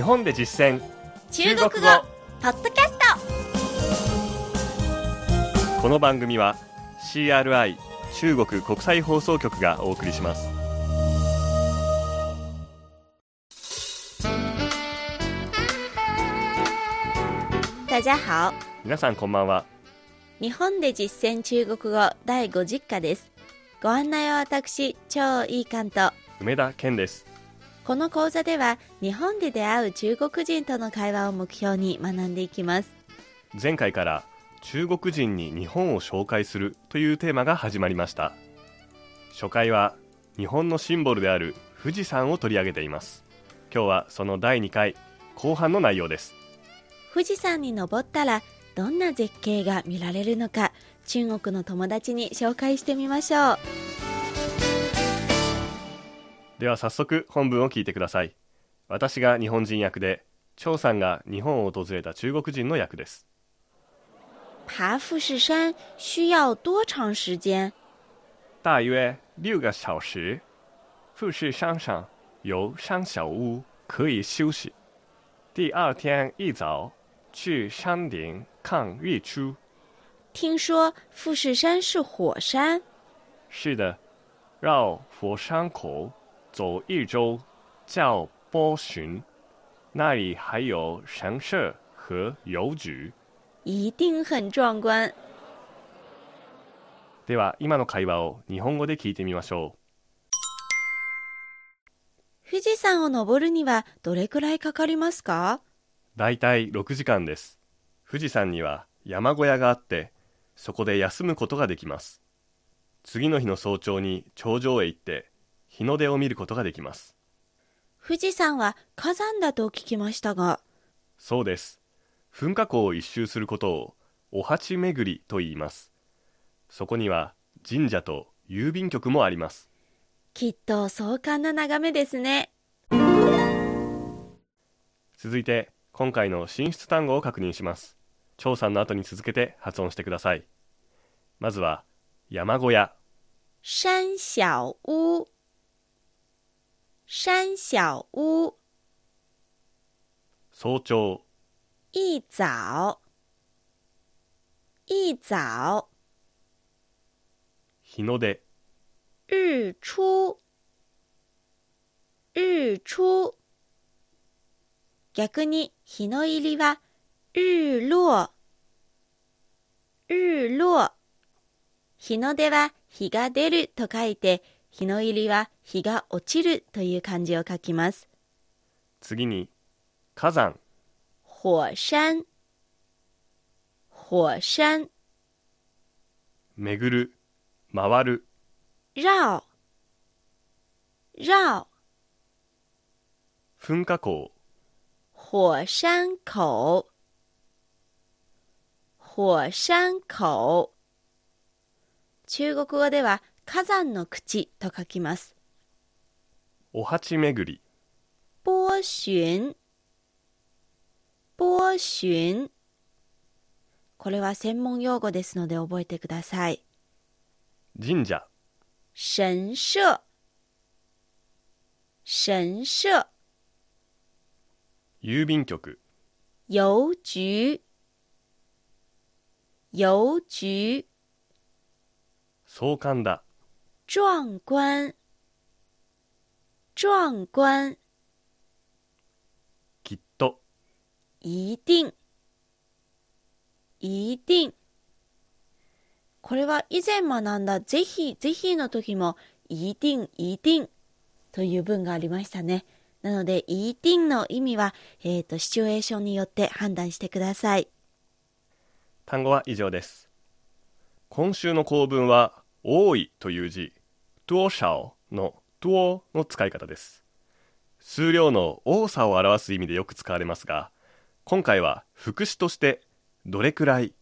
日本で実践。中国語。ポッドキャスこの番組は CRI 中国国際放送局がお送りします。ト大家好。皆さんこんばんは。日本で実践中国語第50課です。ご案内は私超いい関と。梅田健ですこの講座では日本で出会う中国人との会話を目標に学んでいきます。前回から中国人に日本を紹介するというテーマが始まりました。初回は日本のシンボルである富士山を取り上げています。今日はその第2回後半の内容です。富士山に登ったらどんな絶景が見られるのか中国の友達に紹介してみましょうでは早速本文を聞いてください。私が日本人役で張さんが日本を訪れた中国人の役です。爬富士山需要多長時間大约六个小时。富士山上有山小屋可以休息。第二天一早去山顶看日出听说富士山是火山。是的绕佛山口走一周叫波旬。那里还有神社和邮局。一定很壮观。では今の会話を日本語で聞いてみましょ富士山を登るにはどれくらいかかりますか？うだいたい6時間です。富士山には山小屋があってそこで休むことができます。次の日の早朝に頂上へ行って日の出を見ることができます。富士山は火山だと聞きましたが。そうです。噴火口を一周することをお鉢巡りと言います。そこには神社と郵便局もあります。きっと壮観な眺めですね。続いて今回の進出単語を確認します。張さんの後に続けて発音してください。まずは山小屋。山小屋山小屋。早朝。一早。一早。日の出。日出。日出。逆に日の入りは日落。日落。日の出は日が出ると書いて日の入りは日が落ちるという漢字を書きます。次に火山。火山。火山。巡る回る。绕。绕。噴火口。火山口。火山口。中国語では火山の口と書きます。お鉢巡り。波旬波旬これは専門用語ですので覚えてください。神社。神社。神社。郵便局。邮局。邮局。壮観だ壮观壮观。きっと。一定。一定。これは以前学んだぜひぜひの時も一定一定。という文がありましたね。なので、一定の意味は、えっ、と、シチュエーションによって判断してください。単語は以上です。今週の構文は多いという字多少の多の使い方です。数量の多さを表す意味でよく使われますが今回は副詞としてどれくらい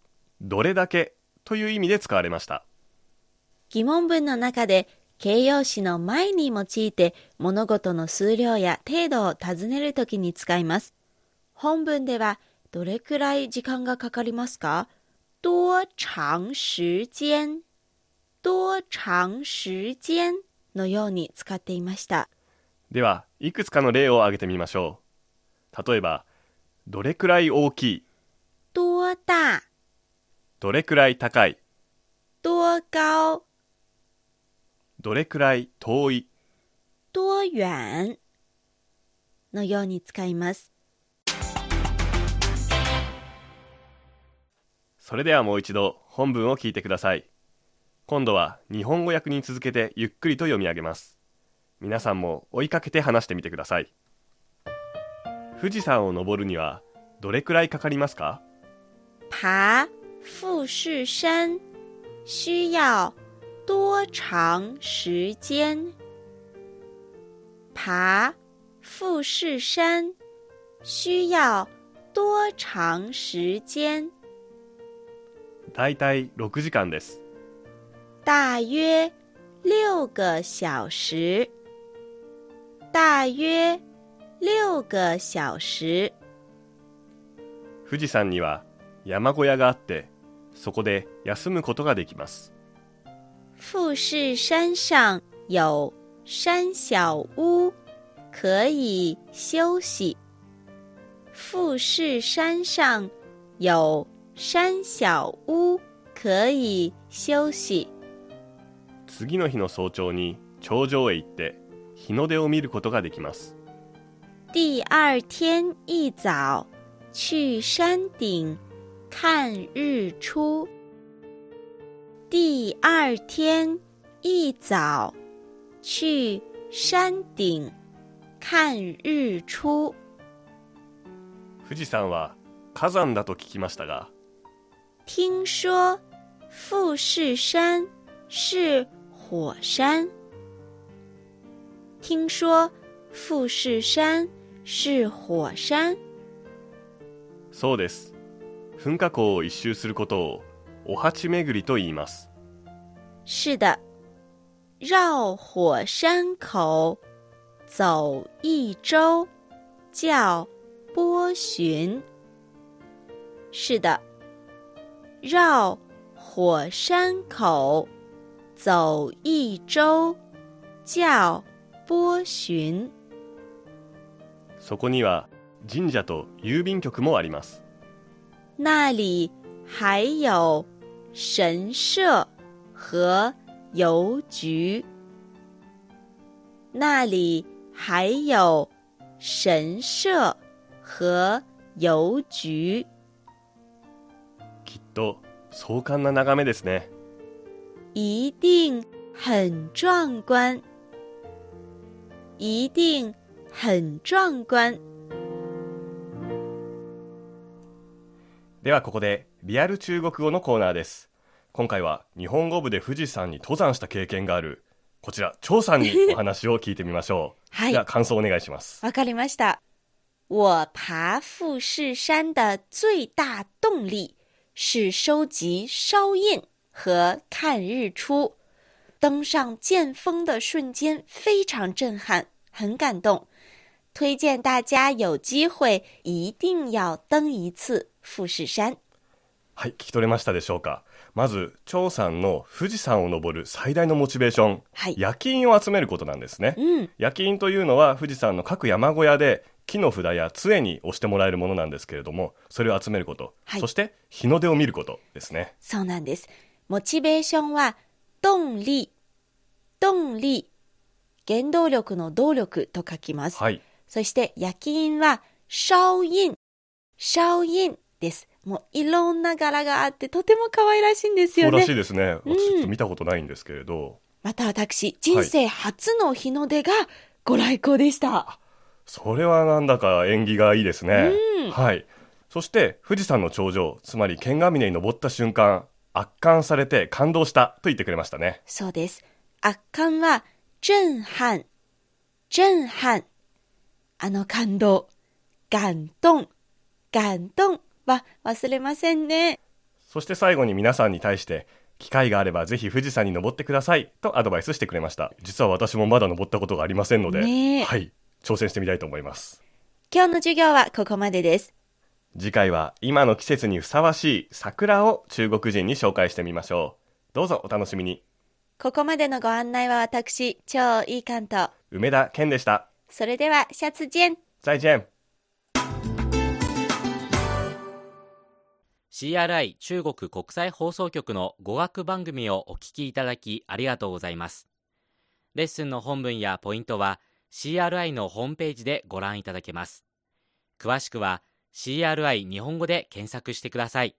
どれだけという意味で使われました。疑問文の中で形容詞の前に用いて物事の数量や程度を尋ねるときに使います。本文ではどれくらい時間がかかりますか？多長時間？多長時間のように使っていました。ではいくつかの例を挙げてみましょう。例えばどれくらい大きい？多大、どれくらい高い？多高、どれくらい遠い？多遠のように使います。それではもう一度本文を聞いてください今度は日本語訳に続けてゆっくりと読み上げます。皆さんも追いかけて話してみてください。富士山を登るにはどれくらいかかりますか？爬富士山。需要多长时间？爬富士山。需要多长时间？だいたい6時間です大约六个小时。大约六个小时。富士山には山小屋があってそこで休むことができます富士山上有山小屋，可以休息。富士山上有山小屋，可以休息。次の日の早朝に頂上へ行って日の出を見ることができます第二天一早去山顶看日出。第二天一早去山顶看日出。富士山は火山だと聞きましたが听说富士山是火山。听说富士山是火山。そうです噴火口を一周することをお鉢巡りと言います是的，绕火山口走一周叫波旬。是的，绕火山口走一周叫波旬。そこには神社と郵便局もあります那里还有神社和邮局。那里还有神社和邮局。きっと壮観な眺めですね一定很壮观，一定很壮观。ではここでリアル中国語のコーナーです。今回は日本語部で富士山に登山した経験があるこちら張さんにお話を聞いてみましょう。はい。では感想お願いします。わかりました。我爬富士山的最大动力是收集烧印和看日出。登上剑峰的瞬间非常震撼，很感动。推荐大家有机会一定要登一次富士山。はい聞き取れましたでしょうか？まず張さんの富士山を登る最大のモチベーション、はい焼き印を集めることなんですね、うん、焼き印というのは富士山の各山小屋で木の札や杖に押してもらえるものなんですけれどもそれを集めること、はいそして日の出を見ることですねそうなんです。モチベーションは動力、動力、原動力の動力と書きます。はい。そして焼き印は烧印、烧印です。もういろんな柄があってとても可愛らしいんですよね。らしい。ですね。私見たことないんですけれど、また私、人生初の日の出がご来光でした。それはなんだか縁起がいいですね、うん。はい。そして富士山の頂上つまり剣ヶ峰に登った瞬間圧巻されて感動したと言ってくれましたねそうです。圧巻は震撼、震撼。あの感動、感動、感動は忘れませんね。そして最後に皆さんに対して機会があればぜひ富士山に登ってくださいとアドバイスしてくれました実は私もまだ登ったことがありませんので、はい挑戦してみたいと思います今日の授業はここまでです。次回は今の季節にふさわしい桜を中国人に紹介してみましょう。どうぞお楽しみに。ここまでのご案内は私、超いい関東。梅田健でした。それでは、シャツジェン。再ン。CRI 中国国際放送局の語学番組をお聞きいただきありがとうございます。レッスンの本文やポイントは CRI のホームページでご覧いただけます。詳しくは CRI 日本語で検索してください。